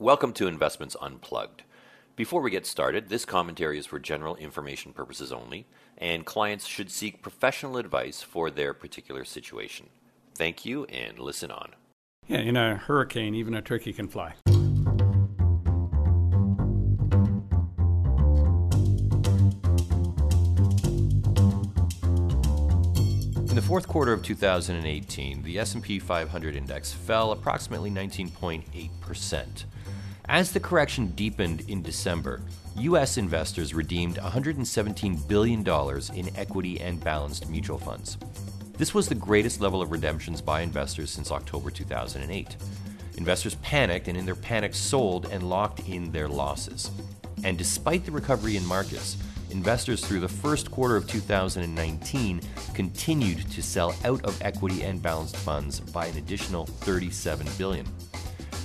Welcome to Investments Unplugged. Before we get started, this commentary is for general information purposes only, and clients should seek professional advice for their particular situation. Thank you, and listen on. Yeah, in a hurricane, even a turkey can fly. In the fourth quarter of 2018, the S&P 500 index fell approximately 19.8%. As the correction deepened in December, US investors redeemed $117 billion in equity and balanced mutual funds. This was the greatest level of redemptions by investors since October 2008. Investors panicked and, in their panic, sold and locked in their losses. And despite the recovery in markets, investors through the first quarter of 2019 continued to sell out of equity and balanced funds by an additional 37 billion.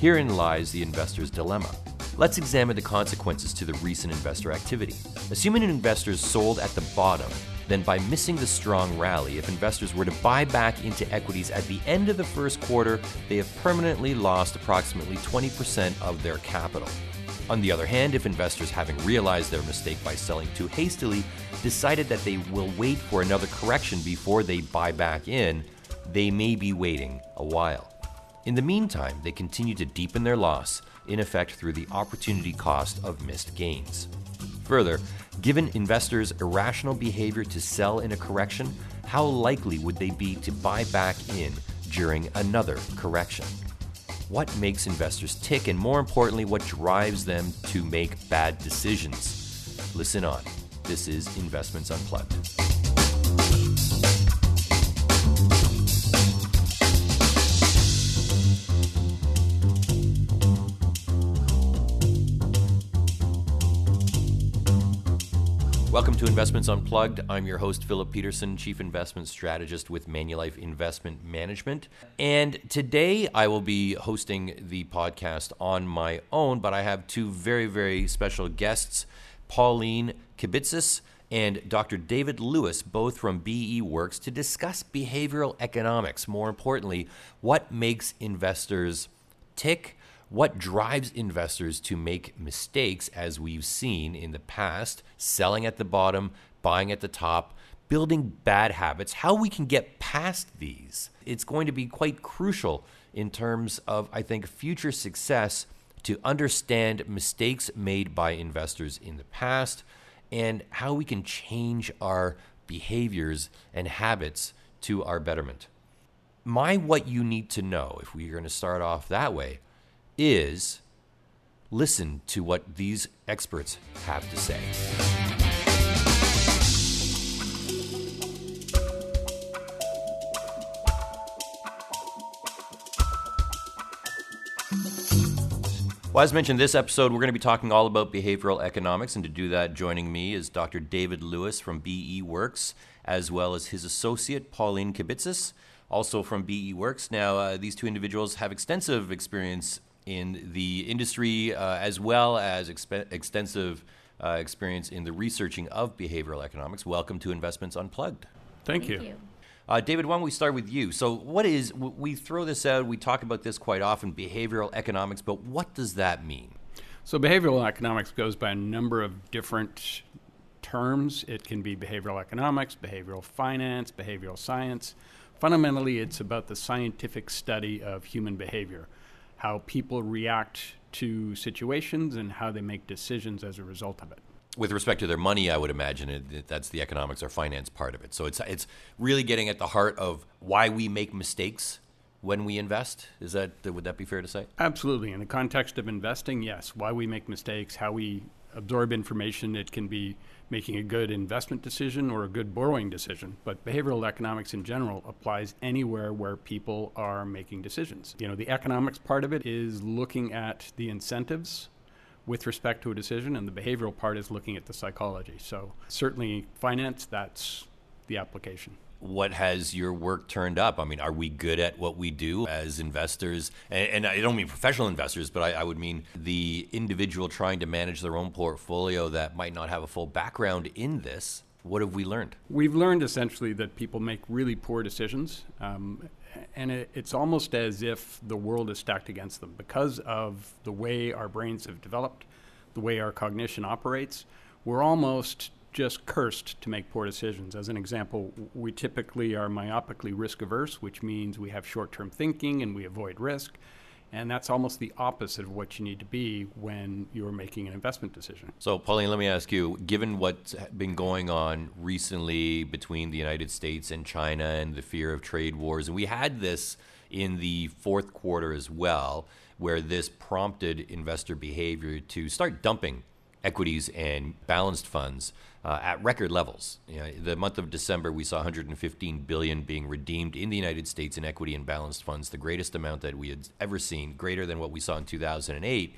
Herein lies the investor's dilemma. Let's examine the consequences to the recent investor activity. Assuming investors sold at the bottom, then by missing the strong rally, if investors were to buy back into equities at the end of the first quarter, they have permanently lost approximately 20% of their capital. On the other hand, if investors, having realized their mistake by selling too hastily, decided that they will wait for another correction before they buy back in, they may be waiting a while. In the meantime, they continue to deepen their loss, in effect through the opportunity cost of missed gains. Further, given investors' irrational behavior to sell in a correction, how likely would they be to buy back in during another correction? What makes investors tick, and more importantly, what drives them to make bad decisions? Listen on. This is Investments Unplugged. Welcome to Investments Unplugged. I'm your host, Philip Petursson, Chief Investment Strategist with Manulife Investment Management. And today I will be hosting the podcast on my own, but I have two very, very special guests Pauline Kibitzis and Dr. David Lewis, both from BE Works, to discuss behavioral economics. More importantly, what makes investors tick what drives investors to make mistakes, as we've seen in the past, selling at the bottom, buying at the top, building bad habits, how we can get past these. It's going to be quite crucial in terms of, I think, future success to understand mistakes made by investors in the past and how we can change our behaviors and habits to our betterment. My what you need to know, if we're going to start off that way, is listen to what these experts have to say. Well, as mentioned, this episode we're going to be talking all about behavioral economics, and to do that, joining me is Dr. David Lewis from BE Works, as well as his associate Pauline Kibitzis, also from BE Works. Now, uh, these two individuals have extensive experience in the industry, uh, as well as exp- extensive uh, experience in the researching of behavioral economics. Welcome to Investments Unplugged. Thank, Thank you. you. Uh, David, why don't we start with you? So, what is, we throw this out, we talk about this quite often, behavioral economics, but what does that mean? So, behavioral economics goes by a number of different terms. It can be behavioral economics, behavioral finance, behavioral science. Fundamentally, it's about the scientific study of human behavior how people react to situations and how they make decisions as a result of it. With respect to their money, I would imagine it, that's the economics or finance part of it. So it's it's really getting at the heart of why we make mistakes when we invest. Is that would that be fair to say? Absolutely. In the context of investing, yes. Why we make mistakes, how we absorb information. It can be making a good investment decision or a good borrowing decision. But behavioral economics in general applies anywhere where people are making decisions. You know, the economics part of it is looking at the incentives with respect to a decision, and the behavioral part is looking at the psychology. So, certainly, finance, that's the application what has your work turned up? I mean, are we good at what we do as investors? And, and I don't mean professional investors, but I, I, would mean the individual trying to manage their own portfolio that might not have a full background in this. What have we learned? We've learned essentially that people make really poor decisions. Um, and it, it's almost as if the world is stacked against them because of the way our brains have developed, the way our cognition operates. We're almost just cursed to make poor decisions. As an example, we typically are myopically risk averse, which means we have short term thinking and we avoid risk. And that's almost the opposite of what you need to be when you're making an investment decision. So, Pauline, let me ask you given what's been going on recently between the United States and China and the fear of trade wars, and we had this in the fourth quarter as well, where this prompted investor behavior to start dumping equities and balanced funds uh, at record levels. You know, the month of December, we saw 115 billion being redeemed in the United States in equity and balanced funds, the greatest amount that we had ever seen, greater than what we saw in 2008.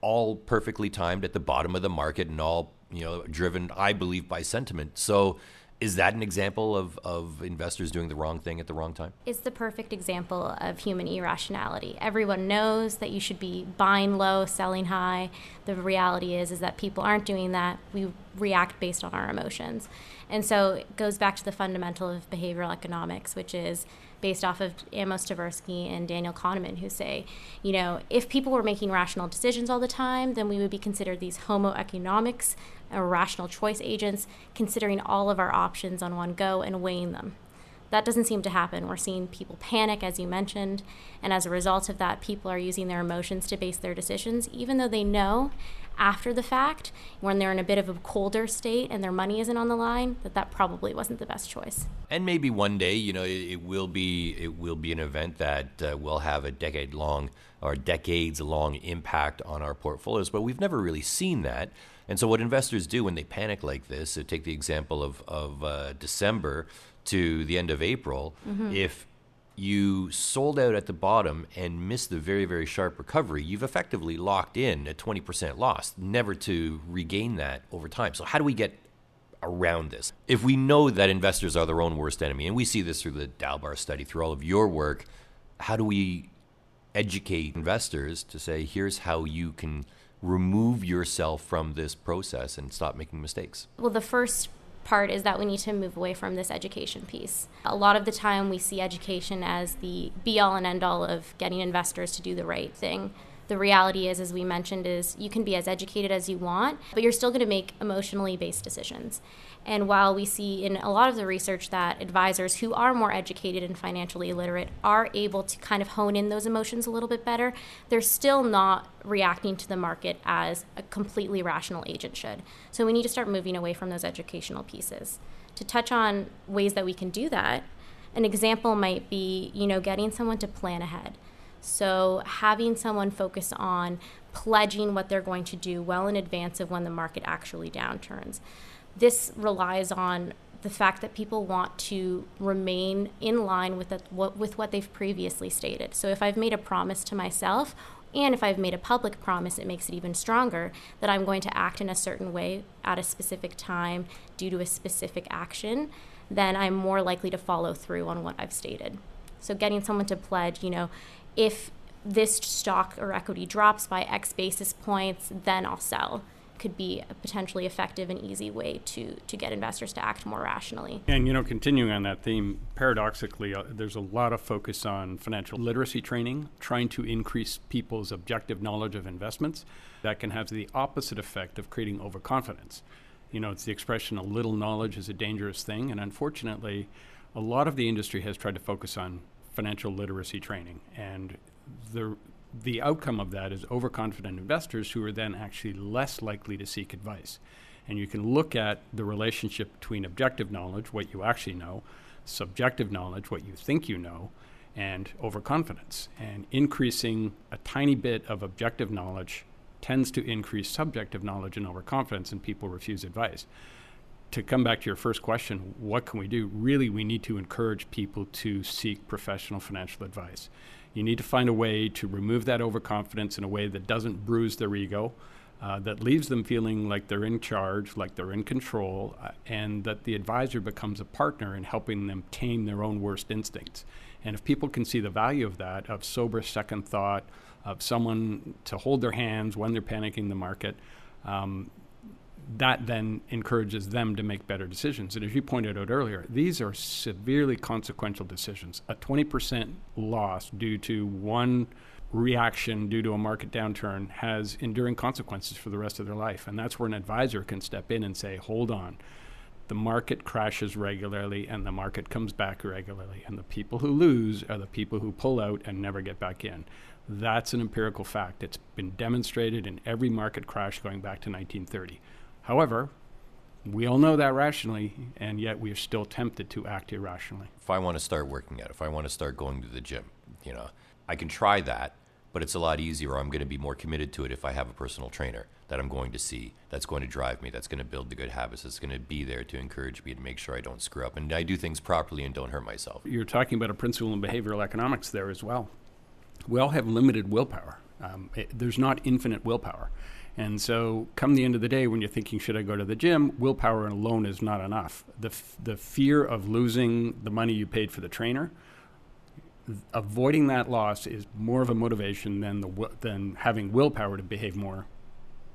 All perfectly timed at the bottom of the market and all you know driven, I believe, by sentiment. So is that an example of, of investors doing the wrong thing at the wrong time? It's the perfect example of human irrationality. Everyone knows that you should be buying low, selling high. The reality is is that people aren't doing that. We react based on our emotions. And so it goes back to the fundamental of behavioral economics, which is based off of Amos Tversky and Daniel Kahneman, who say, you know, if people were making rational decisions all the time, then we would be considered these homo economicus, or rational choice agents, considering all of our options on one go and weighing them. That doesn't seem to happen. We're seeing people panic, as you mentioned, and as a result of that, people are using their emotions to base their decisions, even though they know after the fact, when they're in a bit of a colder state and their money isn't on the line, that that probably wasn't the best choice. And maybe one day, you know, it, it will be it will be an event that uh, will have a decade long or decades long impact on our portfolios, but we've never really seen that. And so, what investors do when they panic like this, so take the example of of uh, December to the end of April, mm-hmm. if you sold out at the bottom and missed the very, very sharp recovery, you've effectively locked in a 20% loss, never to regain that over time. So, how do we get around this? If we know that investors are their own worst enemy, and we see this through the Dalbar study, through all of your work, how do we educate investors to say, here's how you can remove yourself from this process and stop making mistakes? Well, the first part is that we need to move away from this education piece. A lot of the time, we see education as the be all and end all of getting investors to do the right thing. The reality is, as we mentioned, is you can be as educated as you want, but you're still going to make emotionally based decisions. And while we see in a lot of the research that advisors who are more educated and financially literate are able to kind of hone in those emotions a little bit better, they're still not reacting to the market as a completely rational agent should. So we need to start moving away from those educational pieces. To touch on ways that we can do that, an example might be, you know, getting someone to plan ahead. So having someone focus on pledging what they're going to do well in advance of when the market actually downturns this relies on the fact that people want to remain in line with, the, what, with what they've previously stated. So if I've made a promise to myself, and if I've made a public promise, it makes it even stronger that I'm going to act in a certain way at a specific time due to a specific action, then I'm more likely to follow through on what I've stated. So getting someone to pledge, you know, if this stock or equity drops by X basis points, then I'll sell could be a potentially effective and easy way to to get investors to act more rationally. And you know, continuing on that theme, paradoxically, uh, there's a lot of focus on financial literacy training, trying to increase people's objective knowledge of investments. That can have the opposite effect of creating overconfidence. You know, it's the expression "a little knowledge is a dangerous thing," and unfortunately, a lot of the industry has tried to focus on financial literacy training, and the the outcome of that is overconfident investors who are then actually less likely to seek advice. And you can look at the relationship between objective knowledge, what you actually know, subjective knowledge, what you think you know, and overconfidence. And increasing a tiny bit of objective knowledge tends to increase subjective knowledge and overconfidence, and people refuse advice. To come back to your first question, what can we do? Really, we need to encourage people to seek professional financial advice. You need to find a way to remove that overconfidence in a way that doesn't bruise their ego, uh, that leaves them feeling like they're in charge, like they're in control, uh, and that the advisor becomes a partner in helping them tame their own worst instincts. And if people can see the value of that, of sober second thought, of someone to hold their hands when they're panicking the market, um, that then encourages them to make better decisions. And as you pointed out earlier, these are severely consequential decisions. A 20% loss due to one reaction due to a market downturn has enduring consequences for the rest of their life. And that's where an advisor can step in and say, hold on. The market crashes regularly and the market comes back regularly. And the people who lose are the people who pull out and never get back in. That's an empirical fact. It's been demonstrated in every market crash going back to 1930. However, we all know that rationally, and yet we are still tempted to act irrationally. If I want to start working out, if I want to start going to the gym, you know, I can try that, but it's a lot easier. I'm going to be more committed to it if I have a personal trainer that I'm going to see, that's going to drive me, that's going to build the good habits, that's going to be there to encourage me to make sure I don't screw up and I do things properly and don't hurt myself. You're talking about a principle in behavioral economics there as well. We all have limited willpower. Um, it, there's not infinite willpower. And so, come the end of the day, when you're thinking, should I go to the gym, willpower alone is not enough. The, f- the fear of losing the money you paid for the trainer, avoiding that loss is more of a motivation than, the, than having willpower to behave more,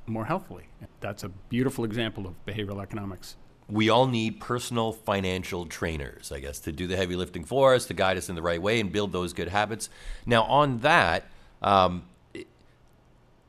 more healthily. That's a beautiful example of behavioral economics. We all need personal financial trainers, I guess, to do the heavy lifting for us, to guide us in the right way and build those good habits. Now, on that, um,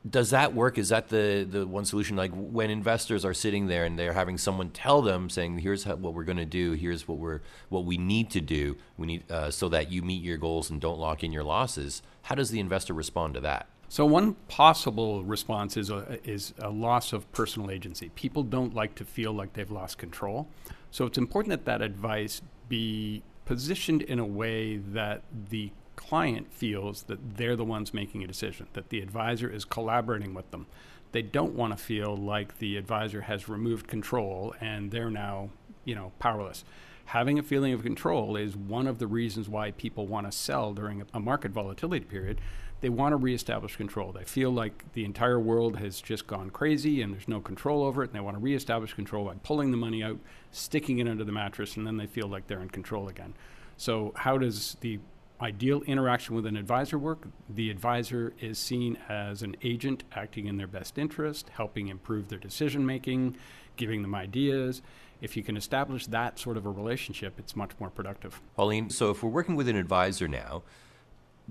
does that work? Is that the the one solution? Like when investors are sitting there and they're having someone tell them, saying, "Here's how, what we're going to do. Here's what we're what we need to do. We need uh, so that you meet your goals and don't lock in your losses." How does the investor respond to that? So one possible response is a, is a loss of personal agency. People don't like to feel like they've lost control. So it's important that that advice be positioned in a way that the client feels that they're the ones making a decision, that the advisor is collaborating with them. They don't want to feel like the advisor has removed control and they're now, you know, powerless. Having a feeling of control is one of the reasons why people want to sell during a market volatility period. They want to reestablish control. They feel like the entire world has just gone crazy and there's no control over it, and they want to reestablish control by pulling the money out, sticking it under the mattress, and then they feel like they're in control again. So, how does the ideal interaction with an advisor work, the advisor is seen as an agent acting in their best interest, helping improve their decision making, giving them ideas. If you can establish that sort of a relationship, it's much more productive. Pauline, so if we're working with an advisor now,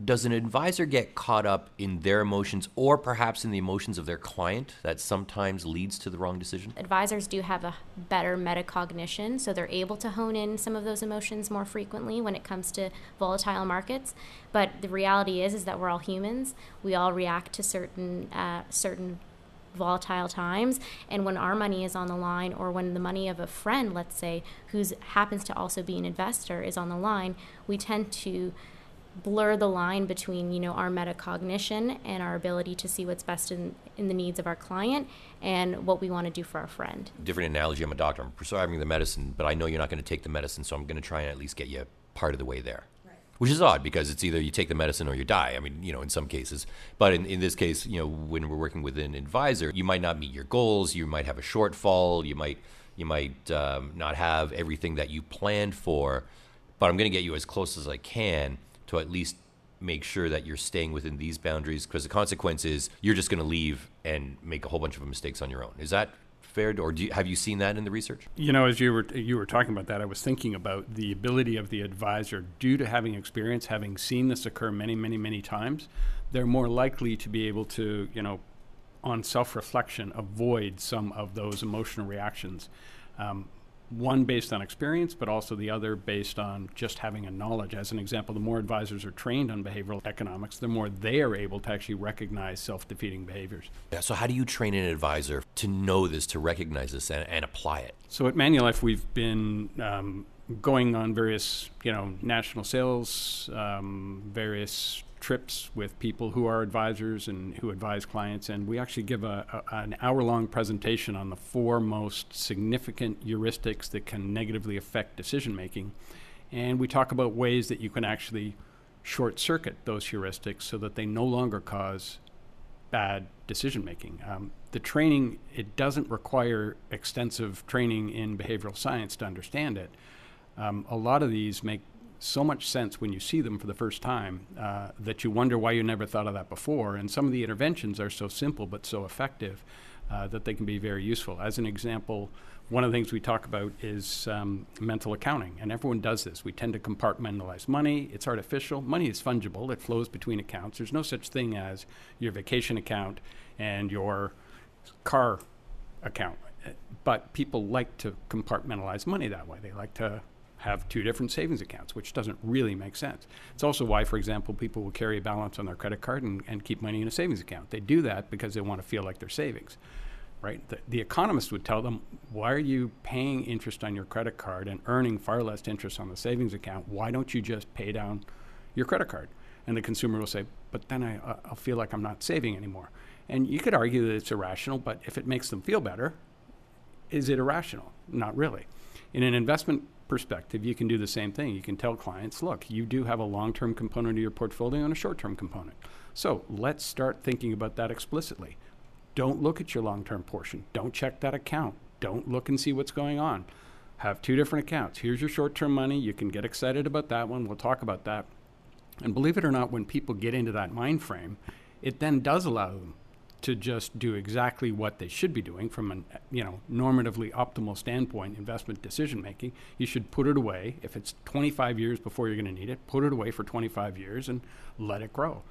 does an advisor get caught up in their emotions or perhaps in the emotions of their client that sometimes leads to the wrong decision? Advisors do have a better metacognition, so they're able to hone in some of those emotions more frequently when it comes to volatile markets. But the reality is, is that we're all humans. We all react to certain uh, certain volatile times and when our money is on the line or when the money of a friend let's say who happens to also be an investor is on the line we tend to blur the line between you know our metacognition and our ability to see what's best in, in the needs of our client and what we want to do for our friend different analogy i'm a doctor i'm prescribing the medicine but i know you're not going to take the medicine so i'm going to try and at least get you part of the way there which is odd because it's either you take the medicine or you die. I mean, you know, in some cases. But in, in this case, you know, when we're working with an advisor, you might not meet your goals. You might have a shortfall. You might you might um, not have everything that you planned for. But I'm going to get you as close as I can to at least make sure that you're staying within these boundaries because the consequence is you're just going to leave and make a whole bunch of mistakes on your own. Is that fair, or you, have you seen that in the research? You know, as you were you were talking about that, I was thinking about the ability of the advisor, due to having experience, having seen this occur many, many, many times, they're more likely to be able to, you know, on self-reflection, avoid some of those emotional reactions. Um, one based on experience, but also the other based on just having a knowledge. As an example, the more advisors are trained on behavioral economics, the more they are able to actually recognize self defeating behaviors. Yeah, so, how do you train an advisor to know this, to recognize this, and, and apply it? So, at Manulife, we've been um, going on various, you know, national sales, um, various trips with people who are advisors and who advise clients, and we actually give a, a an hour long presentation on the four most significant heuristics that can negatively affect decision making. And we talk about ways that you can actually short circuit those heuristics so that they no longer cause bad decision making. Um, the training, it doesn't require extensive training in behavioral science to understand it. Um, a lot of these make so much sense when you see them for the first time uh, that you wonder why you never thought of that before. And some of the interventions are so simple but so effective uh, that they can be very useful. As an example, one of the things we talk about is um, mental accounting, and everyone does this. We tend to compartmentalize money. It's artificial. Money is fungible. It flows between accounts. There's no such thing as your vacation account and your car account. But people like to compartmentalize money that way. They like to have two different savings accounts, which doesn't really make sense. It's also why, for example, people will carry a balance on their credit card and, and keep money in a savings account. They do that because they want to feel like they're savings right? The, the, economist would tell them, why are you paying interest on your credit card and earning far less interest on the savings account? Why don't you just pay down your credit card? And the consumer will say, but then I, I'll feel like I'm not saving anymore. And you could argue that it's irrational, but if it makes them feel better, is it irrational? Not really. In an investment perspective, you can do the same thing. You can tell clients, look, you do have a long term component of your portfolio and a short term component. So let's start thinking about that explicitly. Don't look at your long term portion. Don't check that account. Don't look and see what's going on. Have two different accounts. Here's your short term money. You can get excited about that one. We'll talk about that. And believe it or not, when people get into that mind frame, it then does allow them to just do exactly what they should be doing from an you know normatively optimal standpoint investment decision making. You should put it away. If it's 25 years before you're going to need it put it away for 25 years and let it grow.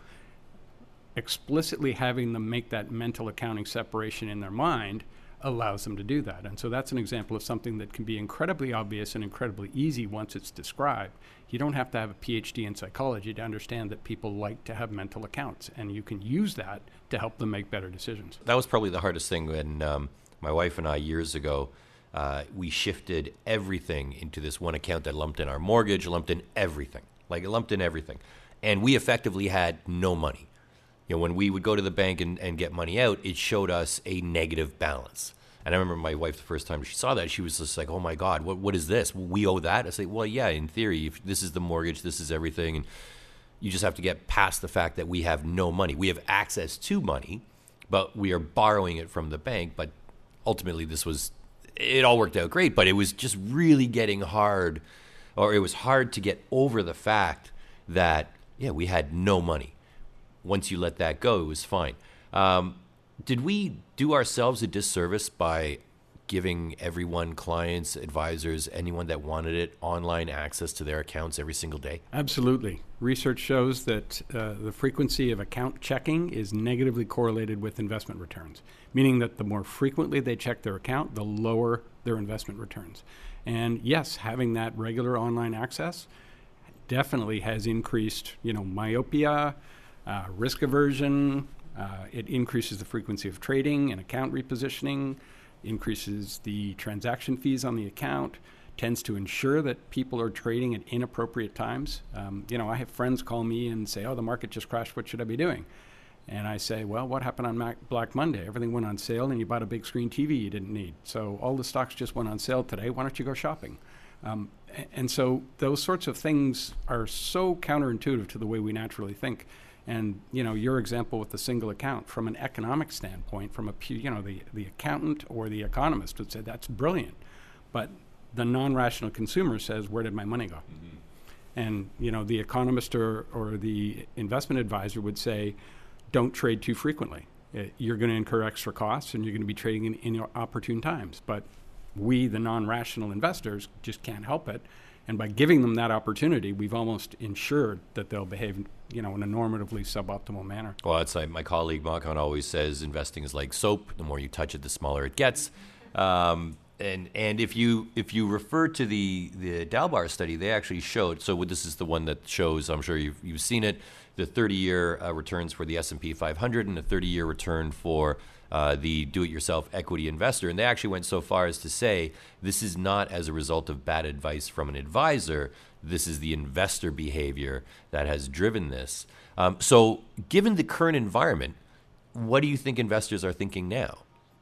Explicitly having them make that mental accounting separation in their mind allows them to do that. And so that's an example of something that can be incredibly obvious and incredibly easy once it's described. You don't have to have a PhD in psychology to understand that people like to have mental accounts, and you can use that to help them make better decisions. That was probably the hardest thing when um, my wife and I, years ago, uh, we shifted everything into this one account that lumped in our mortgage, lumped in everything. Like it lumped in everything. And we effectively had no money you know, when we would go to the bank and, and get money out, it showed us a negative balance. And I remember my wife the first time she saw that, she was just like, "Oh my God, what what is this? We owe that?" I say, "Well, yeah, in theory, this is the mortgage, this is everything, and you just have to get past the fact that we have no money. We have access to money, but we are borrowing it from the bank. But ultimately, this was it all worked out great, but it was just really getting hard, or it was hard to get over the fact that yeah, we had no money once you let that go, it was fine. Um, did we do ourselves a disservice by giving everyone, clients, advisors, anyone that wanted it, online access to their accounts every single day? Absolutely. Research shows that uh, the frequency of account checking is negatively correlated with investment returns, meaning that the more frequently they check their account, the lower their investment returns. And yes, having that regular online access definitely has increased, you know, myopia, uh, risk aversion, uh, it increases the frequency of trading and account repositioning, increases the transaction fees on the account, tends to ensure that people are trading at inappropriate times. Um, you know, I have friends call me and say, "Oh, the market just crashed. What should I be doing?" And I say, "Well, what happened on Mac- Black Monday? Everything went on sale, and you bought a big screen TV you didn't need. So all the stocks just went on sale today. Why don't you go shopping?" Um, and so those sorts of things are so counterintuitive to the way we naturally think and you know your example with the single account from an economic standpoint, from a you know the the accountant or the economist would say that's brilliant, but the non-rational consumer says where did my money go? Mm-hmm. And you know the economist or, or the investment advisor would say don't trade too frequently. It, uh, you're going to incur extra costs and you're going to be trading in, in opportune times. But we, the non rational investors, just can't help it. And by giving them that opportunity, we've almost ensured that they'll behave, you know, in a normatively suboptimal manner. Well, it's like my colleague Makhan always says, investing is like soap. The more you touch it, the smaller it gets. Um, and and if you if you refer to the the Dalbar study, they actually showed. So this is the one that shows. I'm sure you've you've seen it. The 30 year uh, returns for the S&P 500 and the 30 year return for uh, the do it yourself equity investor. And they actually went so far as to say this is not as a result of bad advice from an advisor, this is the investor behavior that has driven this. Um, so, given the current environment, what do you think investors are thinking now?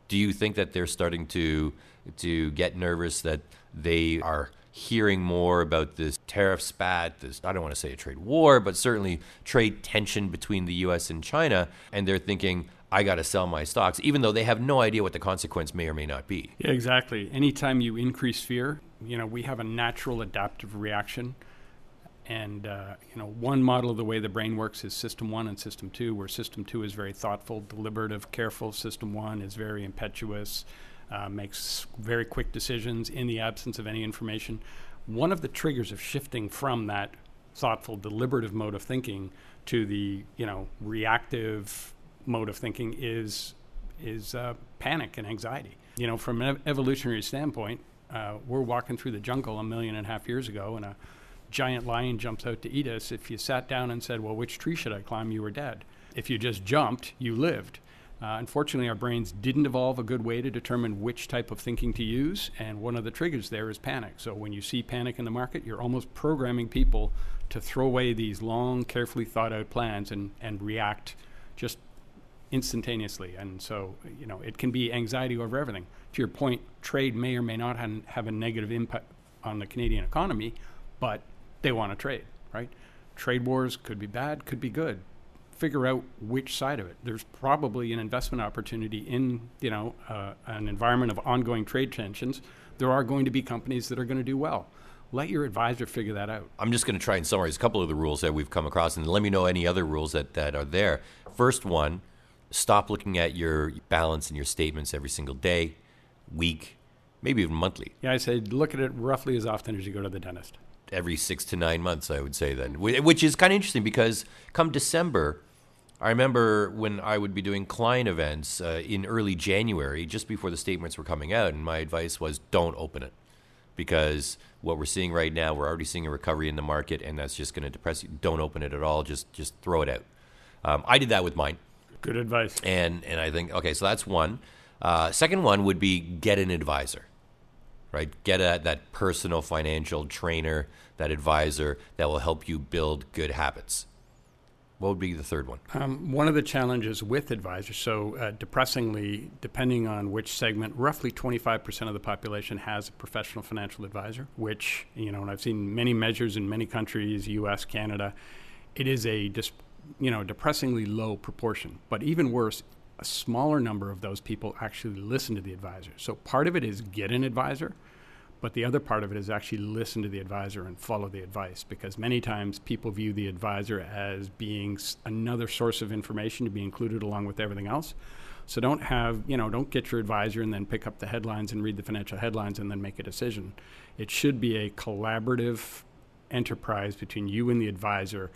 Do you think that they're starting to to get nervous that they are hearing more about this tariff spat, this I don't want to say a trade war, but certainly trade tension between the US and China, and they're thinking, I got to sell my stocks, even though they have no idea what the consequence may or may not be. Yeah, exactly. Anytime you increase fear, you know, we have a natural adaptive reaction And uh, you know, one model of the way the brain works is system one and system two, where system two is very thoughtful, deliberative, careful. System one is very impetuous, uh, makes very quick decisions in the absence of any information. One of the triggers of shifting from that thoughtful, deliberative mode of thinking to the you know reactive mode of thinking is is uh, panic and anxiety. You know, from an evolutionary standpoint, uh, we're walking through the jungle a million and a half years ago, and a giant lion jumps out to eat us. If you sat down and said, "Well, which tree should I climb?" you were dead. If you just jumped, you lived. Uh, unfortunately, our brains didn't evolve a good way to determine which type of thinking to use, and one of the triggers there is panic. So when you see panic in the market, you're almost programming people to throw away these long, carefully thought out plans and, and react just instantaneously. And so, you know, it can be anxiety over everything. To your point, trade may or may not have a negative impact on the Canadian economy, but they want to trade, right? Trade wars could be bad, could be good. Figure out which side of it. There's probably an investment opportunity in, you know, uh, an environment of ongoing trade tensions. There are going to be companies that are going to do well let your advisor figure that out. I'm just going to try and summarize a couple of the rules that we've come across and let me know any other rules that, that are there. First one, stop looking at your balance and your statements every single day, week, maybe even monthly. Yeah, I say look at it roughly as often as you go to the dentist. Every six to nine months, I would say then, which is kind of interesting because come December, I remember when I would be doing client events uh, in early January, just before the statements were coming out, and my advice was don't open it because what we're seeing right now, we're already seeing a recovery in the market, and that's just going to depress you. Don't open it at all. Just just throw it out. Um, I did that with mine. Good advice. And and I think okay, so that's one. Uh, second one would be get an advisor, right? Get a, that personal financial trainer, that advisor that will help you build good habits. What would be the third one? Um, one of the challenges with advisors, so uh, depressingly, depending on which segment, roughly 25% of the population has a professional financial advisor, which, you know, and I've seen many measures in many countries, US, Canada, it is a dis- you know, depressingly low proportion. But even worse, a smaller number of those people actually listen to the advisor. So part of it is get an advisor, but the other part of it is actually listen to the advisor and follow the advice because many times people view the advisor as being another source of information to be included along with everything else. So don't have, you know, don't get your advisor and then pick up the headlines and read the financial headlines and then make a decision. It should be a collaborative enterprise between you and the advisor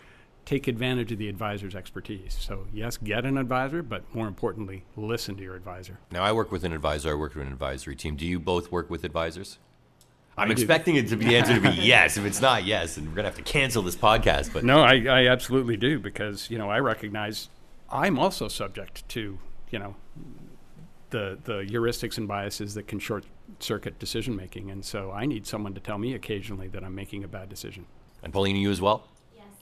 take advantage of the advisor's expertise. So, yes, get an advisor, but more importantly, listen to your advisor. Now, I work with an advisor, I work with an advisory team. Do you both work with advisors? I'm expecting it to be the answer to be yes. If it's not yes, and we're gonna have to cancel this podcast. But no, I, I absolutely do because you know I recognize I'm also subject to you know the the heuristics and biases that can short circuit decision making, and so I need someone to tell me occasionally that I'm making a bad decision. And Pauline, you as well.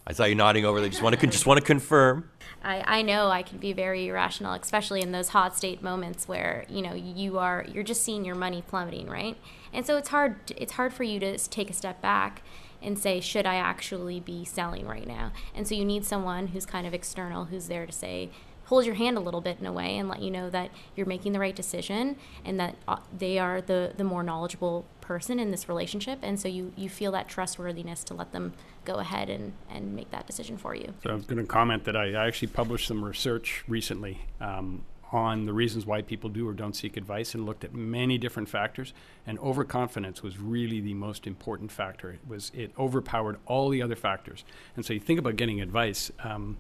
I saw you nodding over there. Just want to just want to confirm. I, I know I can be very irrational, especially in those hot state moments where you know you are you're just seeing your money plummeting, right? And so it's hard it's hard for you to take a step back and say, should I actually be selling right now? And so you need someone who's kind of external, who's there to say, hold your hand a little bit in a way and let you know that you're making the right decision and that uh, they are the, the more knowledgeable person in this relationship and so you, you feel that trustworthiness to let them go ahead and, and make that decision for you. So i was going to comment that i, I actually published some research recently um, on the reasons why people do or don't seek advice and looked at many different factors and overconfidence was really the most important factor. It was it overpowered all the other factors. And so you think about getting advice um,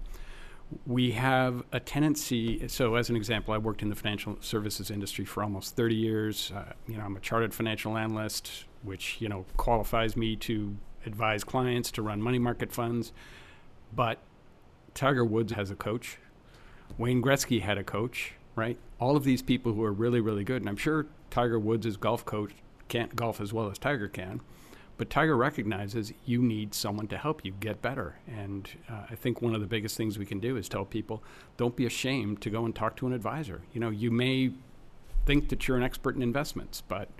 we have a tendency. So, as an example, I worked in the financial services industry for almost 30 years. Uh, you know, I'm a chartered financial analyst, which you know qualifies me to advise clients to run money market funds. But Tiger Woods has a coach. Wayne Gretzky had a coach, right? All of these people who are really, really good, and I'm sure Tiger Woods' golf coach can't golf as well as Tiger can. But Tiger recognizes you need someone to help you get better. And uh, I think one of the biggest things we can do is tell people don't be ashamed to go and talk to an advisor. You know, you may think that you're an expert in investments, but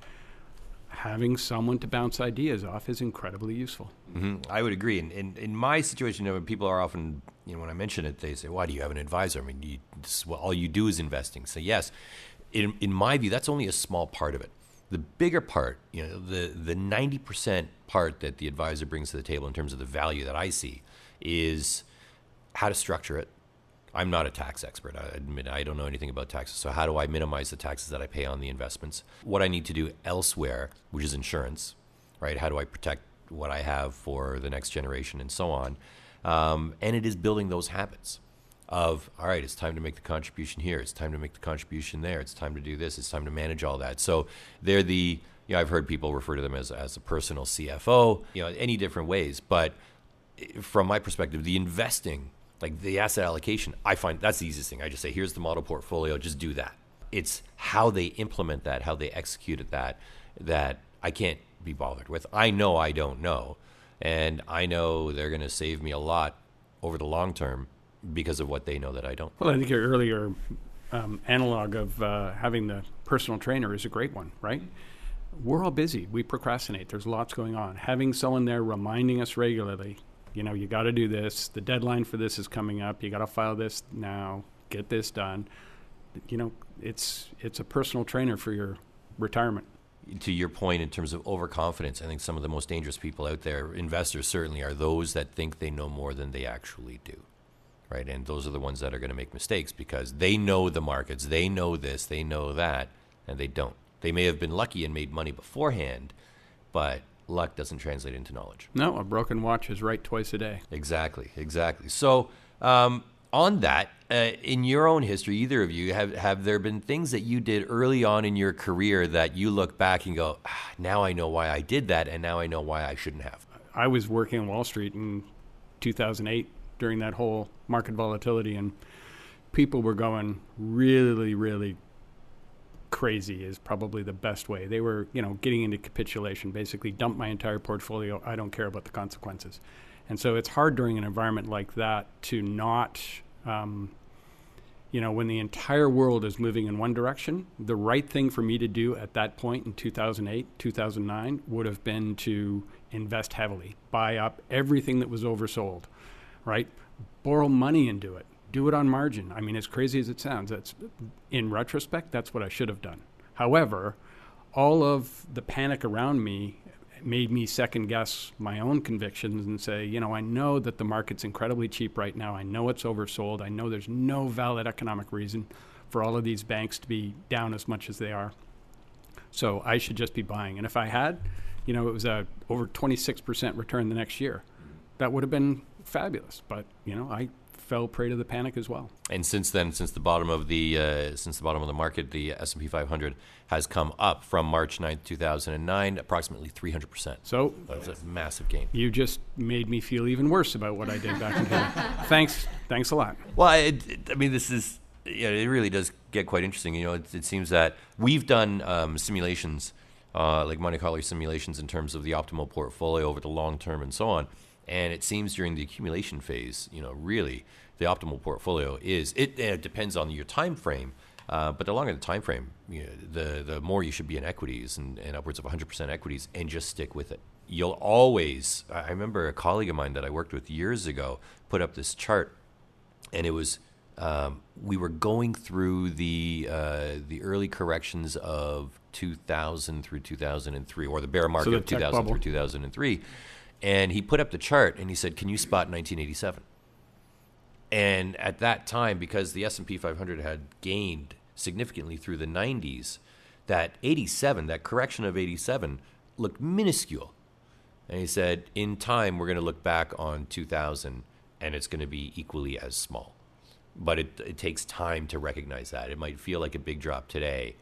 having someone to bounce ideas off is incredibly useful. Mm-hmm. I would agree. And in, in my situation, you know, people are often, you know, when I mention it, they say, "Why do you have an advisor?" I mean, you, this, well, all you do is investing. So yes, in in my view, that's only a small part of it The bigger part, you know, the the ninety percent part that the advisor brings to the table in terms of the value that I see is how to structure it. I'm not a tax expert. I admit I don't know anything about taxes. So how do I minimize the taxes that I pay on the investments? What I need to do elsewhere, which is insurance, right? How do I protect what I have for the next generation and so on? Um, and it is building those habits of all right, it's time to make the contribution here. It's time to make the contribution there. It's time to do this. It's time to manage all that. So they're the you know I've heard people refer to them as as a personal CFO. You know, any different ways, but from my perspective, the investing, like the asset allocation, I find that's the easiest thing. I just say, here's the model portfolio, just do that. It's how they implement that, how they execute that that I can't be bothered with. I know I don't know, and I know they're going to save me a lot over the long term because of what they know that I don't. Well, I think your earlier um, analog of uh, having the personal trainer is a great one, right? We're all busy. We procrastinate. There's lots going on. Having someone there reminding us regularly, you know, you got to do this. The deadline for this is coming up. You got to file this now. Get this done. You know, it's it's a personal trainer for your retirement to your point in terms of overconfidence, I think some of the most dangerous people out there, investors certainly, are those that think they know more than they actually do right? And those are the ones that are going to make mistakes because they know the markets, they know this, they know that, and they don't. They may have been lucky and made money beforehand, but luck doesn't translate into knowledge. No, a broken watch is right twice a day. Exactly, exactly. So, um, on that, uh, in your own history, either of you have have there been things that you did early on in your career that you look back and go, ah, now I know why I did that, and now I know why I shouldn't have. I was working on Wall Street in 2008 during that whole market volatility, and people were going really, really crazy is probably the best way. They were, you know, getting into capitulation, basically dump my entire portfolio. I don't care about the consequences. And so it's hard during an environment like that to not, um, you know, when the entire world is moving in one direction, the right thing for me to do at that point in 2008, 2009 would have been to invest heavily, buy up everything that was oversold right? Borrow money and do it. Do it on margin. I mean, as crazy as it sounds, that's in retrospect, that's what I should have done. However, all of the panic around me made me second guess my own convictions and say, you know, I know that the market's incredibly cheap right now. I know it's oversold. I know there's no valid economic reason for all of these banks to be down as much as they are. So I should just be buying. And if I had, you know, it was a over 26% return the next year. That would have been fabulous. But you know, I fell prey to the panic as well. And since then, since the bottom of the uh, since the bottom of the market, the S and P 500 has come up from March 9th, 2009, approximately 300 percent. So that's a massive gain. You just made me feel even worse about what I did back in here. thanks, thanks a lot. Well, it, I mean, this is yeah, it really does get quite interesting. You know, it, it seems that we've done um, simulations. Uh, like Monte Carlo simulations in terms of the optimal portfolio over the long term and so on. And it seems during the accumulation phase, you know, really the optimal portfolio is it, it depends on your time frame. Uh, but the longer the time frame, you know, the the more you should be in equities and, and upwards of 100% equities, and just stick with it. You'll always. I remember a colleague of mine that I worked with years ago put up this chart, and it was um, we were going through the uh, the early corrections of 2000 through 2003, or the bear market so of 2000 bubble. through 2003 and he put up the chart and he said, "Can you spot 1987?" And at that time, because the S and P 500 had gained significantly through the 90s, that 87, that correction of 87, looked minuscule. And he said, "In time, we're going to look back on 2000, and it's going to be equally as small." But it, it takes time to recognize that. It might feel like a big drop today,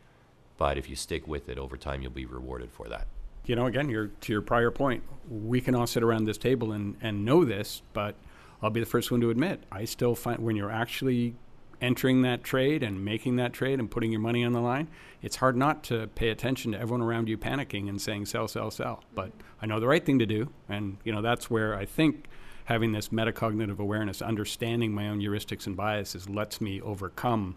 but if you stick with it over time, you'll be rewarded for that you know, again, to your prior point, we can all sit around this table and, and know this, but I'll be the first one to admit, I still find when you're actually entering that trade and making that trade and putting your money on the line, it's hard not to pay attention to everyone around you panicking and saying sell, sell, sell. But I know the right thing to do, and you know that's where I think having this metacognitive awareness, understanding my own heuristics and biases, lets me overcome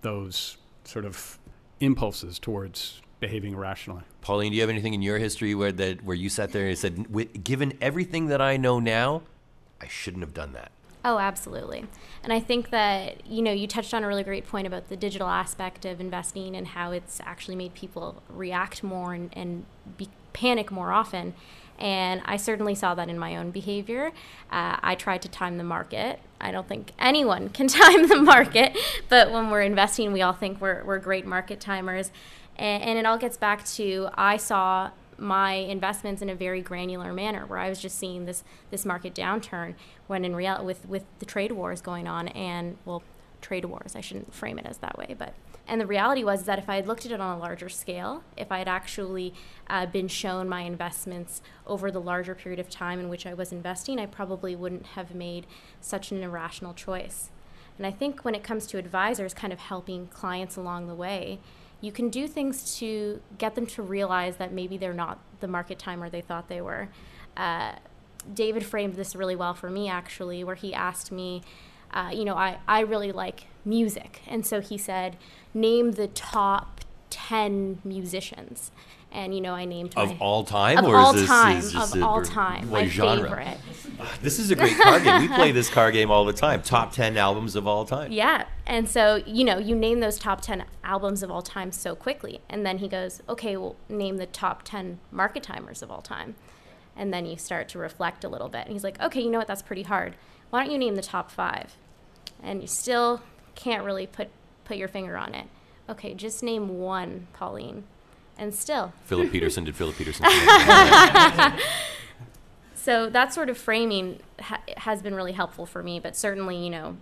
those sort of impulses towards behaving irrationally. Pauline, do you have anything in your history where that where you sat there and said, "Given everything that I know now, I shouldn't have done that"? Oh, absolutely. And I think that, you know, you touched on a really great point about the digital aspect of investing and how it's actually made people react more and, and be, panic more often. And I certainly saw that in my own behavior. Uh, I tried to time the market. I don't think anyone can time the market, but when we're investing, we all think we're, we're great market timers. And, and it all gets back to I saw my investments in a very granular manner where I was just seeing this this market downturn when in reality with with the trade wars going on and well trade wars I shouldn't frame it as that way but and the reality was that if I had looked at it on a larger scale if I had actually uh, been shown my investments over the larger period of time in which I was investing I probably wouldn't have made such an irrational choice. And I think when it comes to advisors kind of helping clients along the way you can do things to get them to realize that maybe they're not the market timer they thought they were. Uh, David framed this really well for me, actually, where he asked me, uh, you know, I, I really like music. And so he said, name the top 10 musicians and you know I named of my, all time of or all is this, time is this of a- all time my genre? favorite. This is a great card game. We play this card game all the time. Top ten albums of all time. Yeah. And so, you know, you name those top 10 albums of all time so quickly. And then he goes, okay, well, name the top 10 market timers of all time. And then you start to reflect a little bit. And he's like, okay, you know what? That's pretty hard. Why don't you name the top five? And you still can't really put, put your finger on it. Okay, just name one, Pauline. And still, Philip Petursson did Philip Petursson. so that sort of framing ha- has been really helpful for me. But certainly, you know,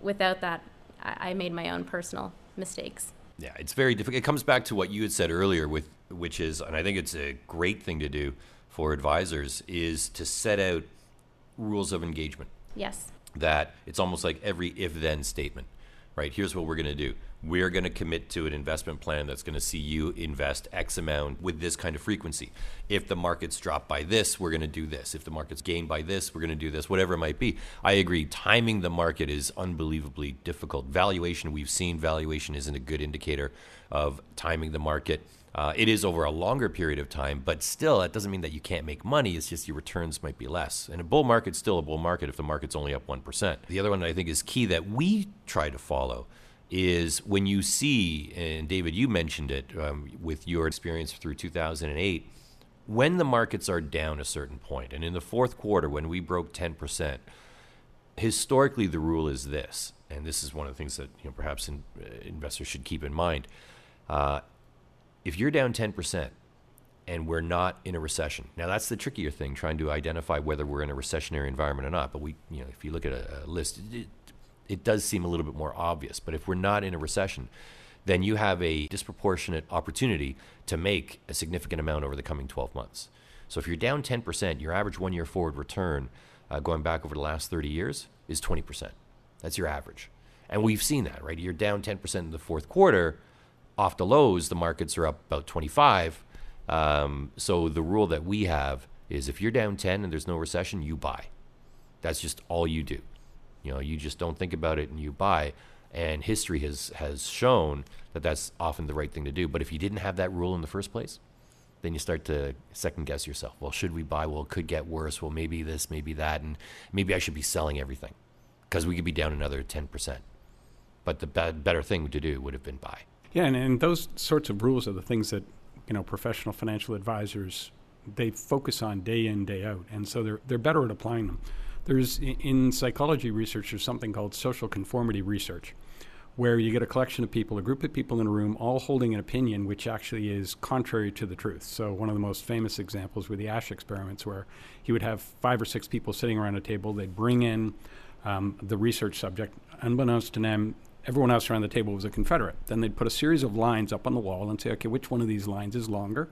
without that, I, I made my own personal mistakes. Yeah, it's very difficult. It comes back to what you had said earlier, with which is, and I think it's a great thing to do for advisors, is to set out rules of engagement. Yes. That it's almost like every if-then statement, right? Here's what we're going to do. We're going to commit to an investment plan that's going to see you invest X amount with this kind of frequency. If the markets drop by this, we're going to do this. If the markets gain by this, we're going to do this. Whatever it might be. I agree. Timing the market is unbelievably difficult. Valuation, we've seen valuation isn't a good indicator of timing the market. Uh, it is over a longer period of time, but still, that doesn't mean that you can't make money. It's just your returns might be less. And a bull market's still a bull market if the market's only up 1%. The other one that I think is key that we try to follow is when you see, and David, you mentioned it um, with your experience through 2008, when the markets are down a certain point, and in the fourth quarter when we broke 10%, historically the rule is this, and this is one of the things that you know, perhaps in, uh, investors should keep in mind. Uh, if you're down 10% and we're not in a recession, now that's the trickier thing, trying to identify whether we're in a recessionary environment or not. But we, you know, if you look at a, a list, it, it does seem a little bit more obvious. But if we're not in a recession, then you have a disproportionate opportunity to make a significant amount over the coming 12 months. So if you're down 10%, your average one year forward return uh, going back over the last 30 years is 20%. That's your average. And we've seen that, right? You're down 10% in the fourth quarter. Off the lows, the markets are up about 25. Um, so the rule that we have is if you're down 10 and there's no recession, you buy. That's just all you do. You know, you just don't think about it and you buy. And history has has shown that that's often the right thing to do. But if you didn't have that rule in the first place, then you start to second guess yourself. Well, should we buy? Well, it could get worse. Well, maybe this, maybe that, and maybe I should be selling everything because we could be down another ten percent. But the be- better thing to do would have been buy. Yeah, and, and those sorts of rules are the things that you know professional financial advisors they focus on day in day out, and so they're they're better at applying them. There's in psychology research there's something called social conformity research, where you get a collection of people, a group of people in a room, all holding an opinion which actually is contrary to the truth. So one of the most famous examples were the Asch experiments, where he would have five or six people sitting around a table. They'd bring in um, the research subject, unbeknownst to them, everyone else around the table was a Confederate. Then they'd put a series of lines up on the wall and say, okay, which one of these lines is longer?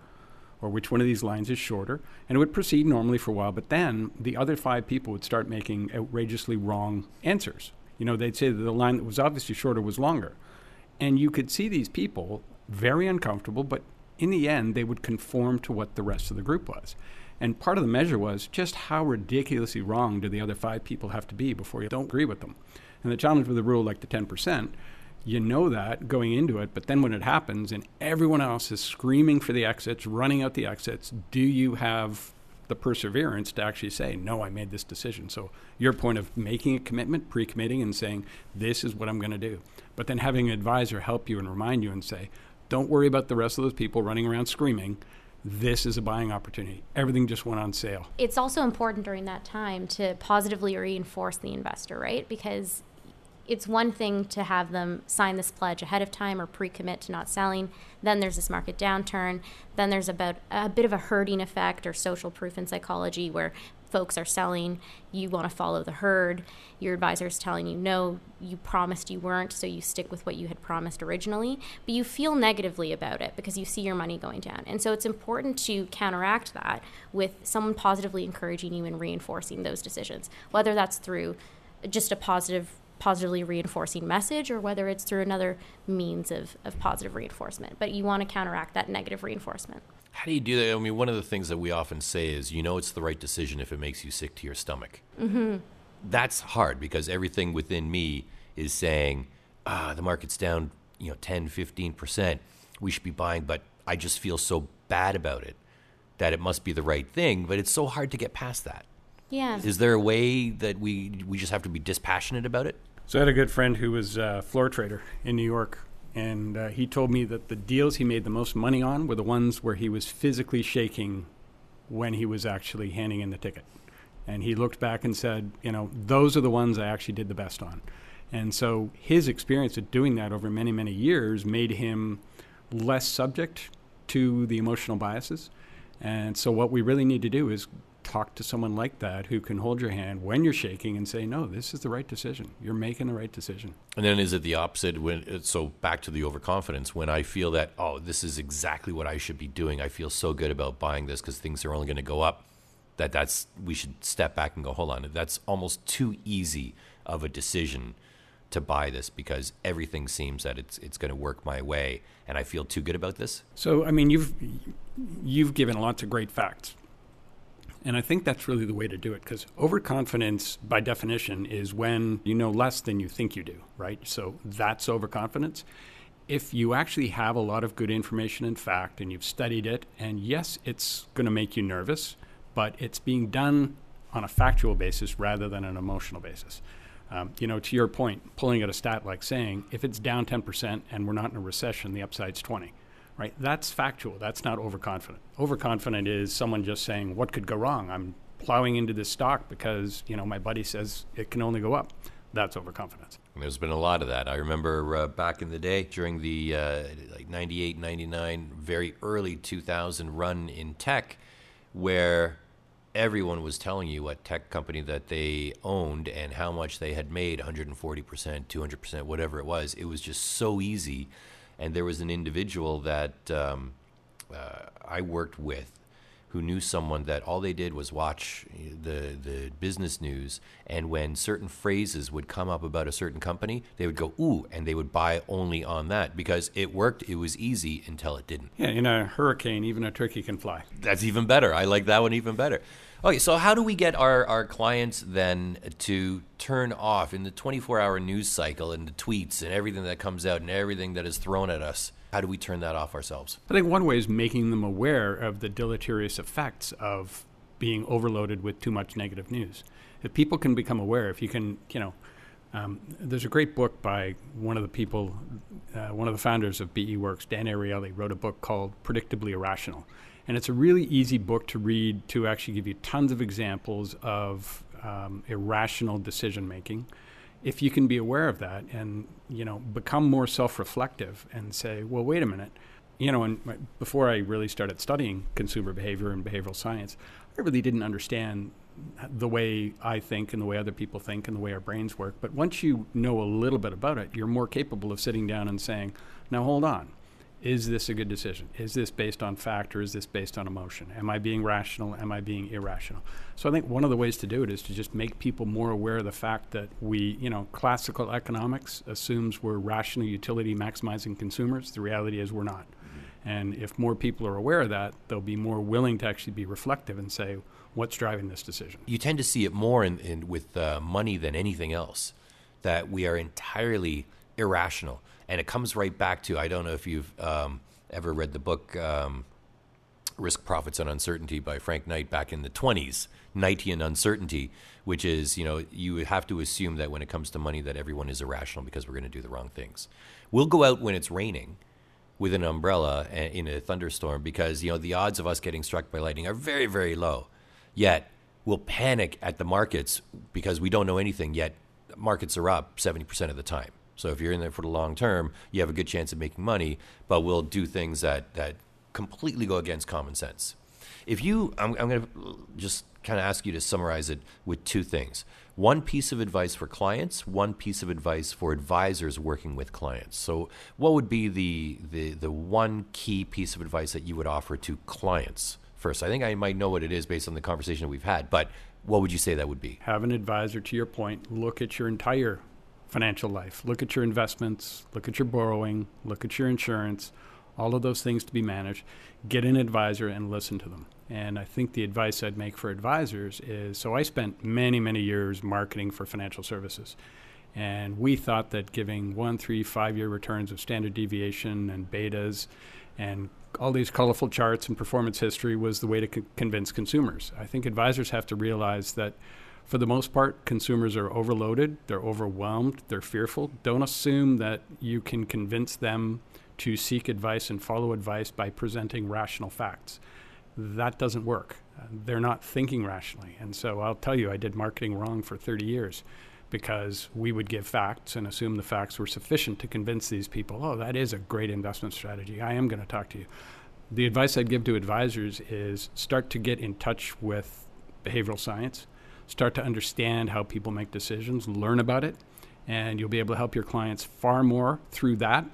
Or which one of these lines is shorter? And it would proceed normally for a while, but then the other five people would start making outrageously wrong answers. You know, they'd say that the line that was obviously shorter was longer. And you could see these people very uncomfortable, but in the end, they would conform to what the rest of the group was. And part of the measure was just how ridiculously wrong do the other five people have to be before you don't agree with them. And the challenge with a rule like the 10%, you know that going into it, but then when it happens and everyone else is screaming for the exits, running out the exits, do you have the perseverance to actually say, no, I made this decision. So your point of making a commitment, pre-committing and saying, this is what I'm going to do. But then having an advisor help you and remind you and say, don't worry about the rest of those people running around screaming. This is a buying opportunity. Everything just went on sale. It's also important during that time to positively reinforce the investor, right? Because it's one thing to have them sign this pledge ahead of time or pre-commit to not selling. Then there's this market downturn. Then there's about a bit of a herding effect or social proof in psychology where folks are selling, you want to follow the herd. Your advisor is telling you, no, you promised you weren't, so you stick with what you had promised originally. But you feel negatively about it because you see your money going down. And so it's important to counteract that with someone positively encouraging you and reinforcing those decisions, whether that's through just a positive positively reinforcing message or whether it's through another means of, of positive reinforcement. But you want to counteract that negative reinforcement. How do you do that? I mean, one of the things that we often say is, you know, it's the right decision if it makes you sick to your stomach. Mm-hmm. That's hard because everything within me is saying, ah, the market's down, you know, 10, 15%. We should be buying, but I just feel so bad about it that it must be the right thing. But it's so hard to get past that. Yeah. Is there a way that we we just have to be dispassionate about it? So I had a good friend who was a floor trader in New York, and uh, he told me that the deals he made the most money on were the ones where he was physically shaking when he was actually handing in the ticket. And he looked back and said, you know, those are the ones I actually did the best on. And so his experience of doing that over many, many years made him less subject to the emotional biases. And so what we really need to do is talk to someone like that who can hold your hand when you're shaking and say, "No, this is the right decision. You're making the right decision." And then is it the opposite when so back to the overconfidence when I feel that oh, this is exactly what I should be doing. I feel so good about buying this cuz things are only going to go up that that's we should step back and go, "Hold on. That's almost too easy of a decision." to buy this because everything seems that it's it's going to work my way and I feel too good about this. So I mean you've you've given lots of great facts and I think that's really the way to do it because overconfidence, by definition, is when you know less than you think you do, right? So that's overconfidence. If you actually have a lot of good information and fact and you've studied it, and yes, it's going to make you nervous, but it's being done on a factual basis rather than an emotional basis. Um, you know, to your point, pulling out a stat like saying if it's down 10% and we're not in a recession, the upside's 20 right? That's factual. That's not overconfident. Overconfident is someone just saying, "What could go wrong? I'm plowing into this stock because you know my buddy says it can only go up." That's overconfidence. There's been a lot of that. I remember uh, back in the day during the uh, like 98, 99, very early 2000 run in tech, where everyone was telling you what tech company that they owned and how much they had made 140%, 200%, whatever it was. It was just so easy and there was an individual that um, uh, I worked with who knew someone that all they did was watch the the business news, and when certain phrases would come up about a certain company, they would go ooh, and they would buy only on that because it worked. It was easy until it didn't. Yeah, in a hurricane, even a turkey can fly. That's even better. I like that one even better. Okay, so how do we get our, our clients then to turn off in the 24 hour news cycle and the tweets and everything that comes out and everything that is thrown at us? How do we turn that off ourselves? I think one way is making them aware of the deleterious effects of being overloaded with too much negative news. If people can become aware, if you can, you know, um, there's a great book by one of the people, uh, one of the founders of BEworks, Dan Ariely, wrote a book called Predictably Irrational. And it's a really easy book to read to actually give you tons of examples of um, irrational decision making. If you can be aware of that and you know become more self-reflective and say, well, wait a minute, you know, and before I really started studying consumer behavior and behavioral science, I really didn't understand the way I think and the way other people think and the way our brains work. But once you know a little bit about it, you're more capable of sitting down and saying, now hold on is this a good decision? Is this based on fact or is this based on emotion? Am I being rational? Am I being irrational? So I think one of the ways to do it is to just make people more aware of the fact that we, you know, classical economics assumes we're rational utility maximizing consumers. The reality is we're not. And if more people are aware of that, they'll be more willing to actually be reflective and say, what's driving this decision? You tend to see it more in, in with uh, money than anything else, that we are entirely irrational and it comes right back to I don't know if you've um, ever read the book um, Risk, Profits, and Uncertainty by Frank Knight back in the 20s, Knightian uncertainty, which is, you know, you have to assume that when it comes to money that everyone is irrational because we're going to do the wrong things. We'll go out when it's raining with an umbrella in a thunderstorm because, you know, the odds of us getting struck by lightning are very, very low. Yet, we'll panic at the markets because we don't know anything, yet markets are up 70% of the time. So if you're in there for the long term, you have a good chance of making money, but we'll do things that, that completely go against common sense. If you, I'm, I'm going to just kind of ask you to summarize it with two things one piece of advice for clients, one piece of advice for advisors working with clients. So, what would be the, the, the one key piece of advice that you would offer to clients first? I think I might know what it is based on the conversation we've had, but what would you say that would be? Have an advisor, to your point, look at your entire financial life. Look at your investments, look at your borrowing, look at your insurance, all of those things to be managed. Get an advisor and listen to them. And I think the advice I'd make for advisors is so I spent many, many years marketing for financial services. And we thought that giving one, three, five year returns of standard deviation and betas and all these colorful charts and performance history was the way to co- convince consumers. I think advisors have to realize that for the most part, consumers are overloaded, they're overwhelmed, they're fearful. Don't assume that you can convince them to seek advice and follow advice by presenting rational facts. That doesn't work. they're not thinking rationally. And so I'll tell you, I did marketing wrong for 30 years because we would give facts and assume the facts were sufficient to convince these people, oh, that is a great investment strategy. I am going to talk to you. The advice I'd give to advisors is start to get in touch with behavioral science start to understand how people make decisions, learn about it, and you'll be able to help your clients far more through that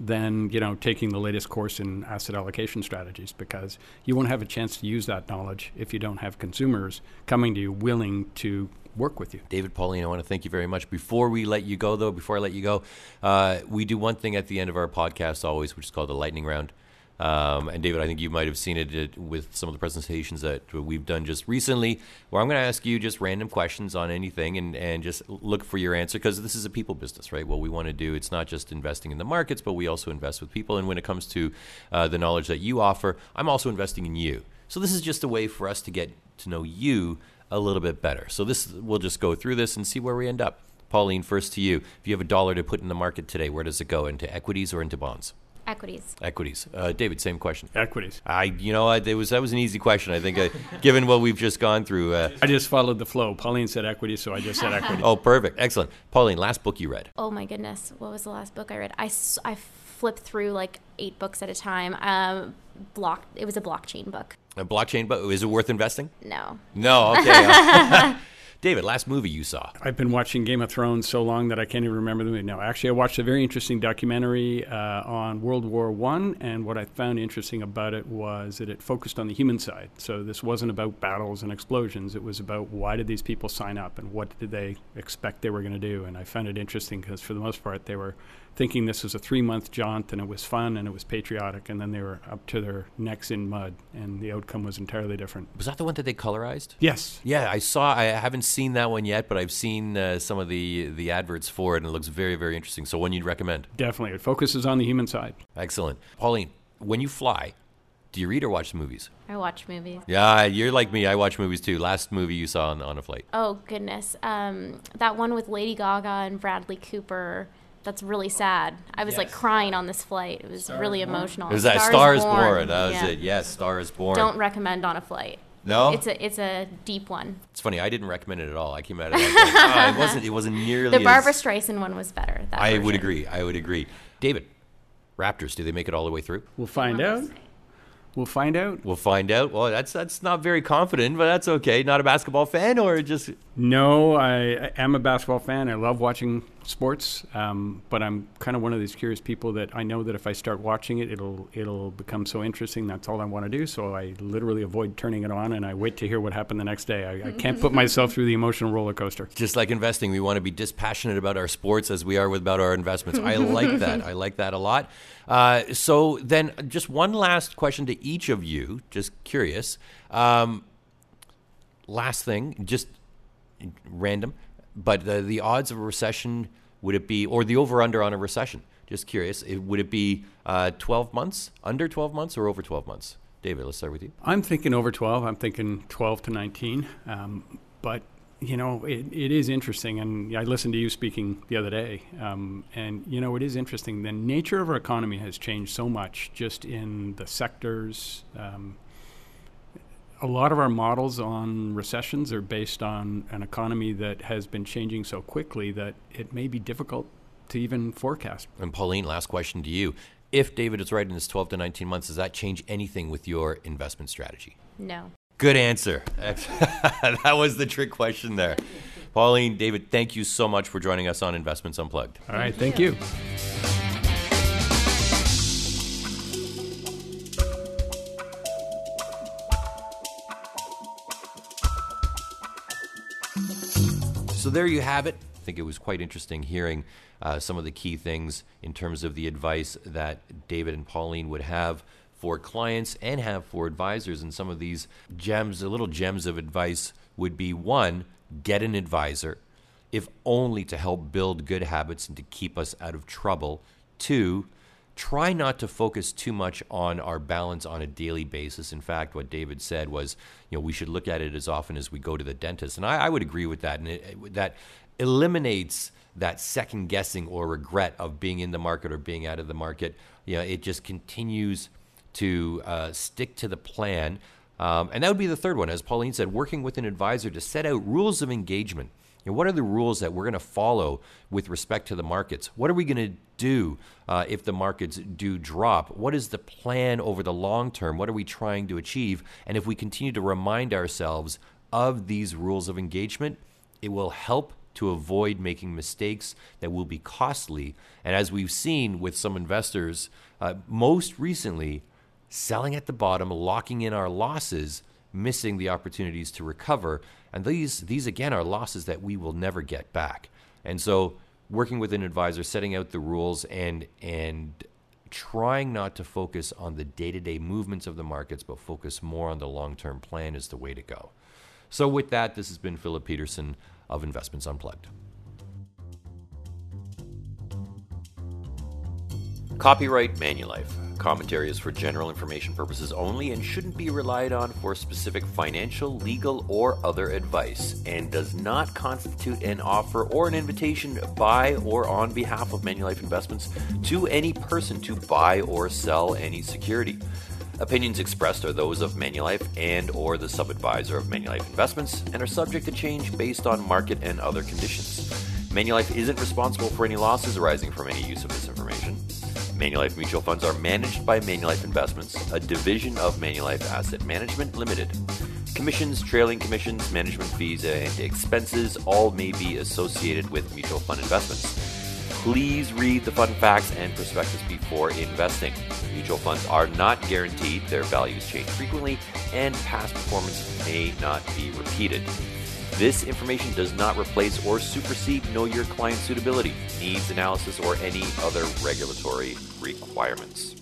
than you know taking the latest course in asset allocation strategies because you won't have a chance to use that knowledge if you don't have consumers coming to you willing to work with you. David Pauline, I want to thank you very much. Before we let you go, though, before I let you go, uh, we do one thing at the end of our podcast always, which is called the lightning round. Um, and David, I think you might have seen it with some of the presentations that we've done just recently, where I'm going to ask you just random questions on anything and, and just look for your answer because this is a people business, right? What we want to do, it's not just investing in the markets, but we also invest with people. And when it comes to uh, the knowledge that you offer, I'm also investing in you. So this is just a way for us to get to know you a little bit better. So this we'll just go through this and see where we end up. Pauline, first to you. If you have a dollar to put in the market today, where does it go? Into equities or into bonds? Equities. Equities. Uh, David, same question. Equities. I, you know, I, it was that was an easy question. I think, uh, given what we've just gone through. Uh, I just followed the flow. Pauline said equities, so I just said equities. oh, perfect, excellent. Pauline, last book you read? Oh my goodness, what was the last book I read? I, I flipped through like eight books at a time. Um, block. It was a blockchain book. A blockchain book. Is it worth investing? No. No. Okay. David, last movie you saw? I've been watching Game of Thrones so long that I can't even remember the movie. No, actually, I watched a very interesting documentary uh, on World War One, and what I found interesting about it was that it focused on the human side. So this wasn't about battles and explosions. It was about why did these people sign up and what did they expect they were going to do. And I found it interesting because for the most part, they were thinking this was a three month jaunt and it was fun and it was patriotic, and then they were up to their necks in mud, and the outcome was entirely different. Was that the one that they colorized? Yes. Yeah, I saw. I haven't seen that one yet, but I've seen uh, some of the the adverts for it, and it looks very, very interesting. So, one you'd recommend? Definitely, it focuses on the human side. Excellent, Pauline. When you fly, do you read or watch the movies? I watch movies. Yeah, you're like me. I watch movies too. Last movie you saw on, on a flight? Oh goodness, um, that one with Lady Gaga and Bradley Cooper that's really sad. I was yes. like crying on this flight. It was Star really emotional. It was that Star is Born. born. That was yeah. it. Yes, Star is Born. Don't recommend on a flight. No, it's a it's a deep one. It's funny. I didn't recommend it at all. I came out of it. Like, oh, it wasn't. It wasn't nearly. The Barbra as, Streisand one was better. I version. would agree. I would agree. David, Raptors. Do they make it all the way through? We'll find out. We'll find out. We'll find out. Well, that's that's not very confident, but that's okay. Not a basketball fan, or just no. I, I am a basketball fan. I love watching sports, um, but I'm kind of one of these curious people that I know that if I start watching it, it'll it'll become so interesting. That's all I want to do. So I literally avoid turning it on, and I wait to hear what happened the next day. I, I can't put myself through the emotional roller coaster. Just like investing, we want to be dispassionate about our sports as we are about our investments. I like that. I like that a lot. Uh, so then, just one last question to each of you. Just curious. Um, last thing, just random, but the, the odds of a recession would it be, or the over under on a recession? Just curious, it, would it be uh, 12 months, under 12 months, or over 12 months? David, let's start with you. I'm thinking over 12. I'm thinking 12 to 19. Um, but you know, it, it is interesting, and I listened to you speaking the other day, um, and you know, it is interesting. The nature of our economy has changed so much, just in the sectors. Um, a lot of our models on recessions are based on an economy that has been changing so quickly that it may be difficult to even forecast. And Pauline, last question to you. If David is right in this 12 to 19 months, does that change anything with your investment strategy? No. Good answer. that was the trick question there. Pauline, David, thank you so much for joining us on Investments Unplugged. All right, thank you. So there you have it. I think it was quite interesting hearing uh, some of the key things in terms of the advice that David and Pauline would have for clients and have for advisors. And some of these gems, the little gems of advice would be one, get an advisor, if only to help build good habits and to keep us out of trouble. Two, try not to focus too much on our balance on a daily basis. In fact, what David said was, you know, we should look at it as often as we go to the dentist, and I, I would agree with that. And it, that eliminates that second guessing or regret of being in the market or being out of the market. You know, it just continues to uh, stick to the plan. Um, and that would be the third one, as Pauline said, working with an advisor to set out rules of engagement. What are the rules that we're going to follow with respect to the markets? What are we going to do uh, if the markets do drop? What is the plan over the long term? What are we trying to achieve? And if we continue to remind ourselves of these rules of engagement, it will help to avoid making mistakes that will be costly. And as we've seen with some investors, uh, most recently, selling at the bottom, locking in our losses, missing the opportunities to recover. And these, these again, are losses that we will never get back. And so, working with an advisor, setting out the rules, and and trying not to focus on the day-to-day movements of the markets, but focus more on the long-term plan is the way to go. So, with that, this has been Philip Petursson of Investments Unplugged. Copyright Manulife. Commentary is for general information purposes only and shouldn't be relied on for specific financial, legal, or other advice, and does not constitute an offer or an invitation by or on behalf of Manulife Investments to any person to buy or sell any security. Opinions expressed are those of Manulife and or the sub-advisor of Manulife Investments and are subject to change based on market and other conditions. Manulife isn't responsible for any losses arising from any use of this information. Manulife mutual funds are managed by Manulife Investments, a division of Manulife Asset Management Limited. Commissions, trailing commissions, management fees, and expenses all may be associated with mutual fund investments. Please read the fund facts and prospectus before investing. Mutual funds are not guaranteed, their values change frequently, and past performance may not be repeated. This information does not replace or supersede Know Your Client suitability, needs analysis, or any other regulatory requirements.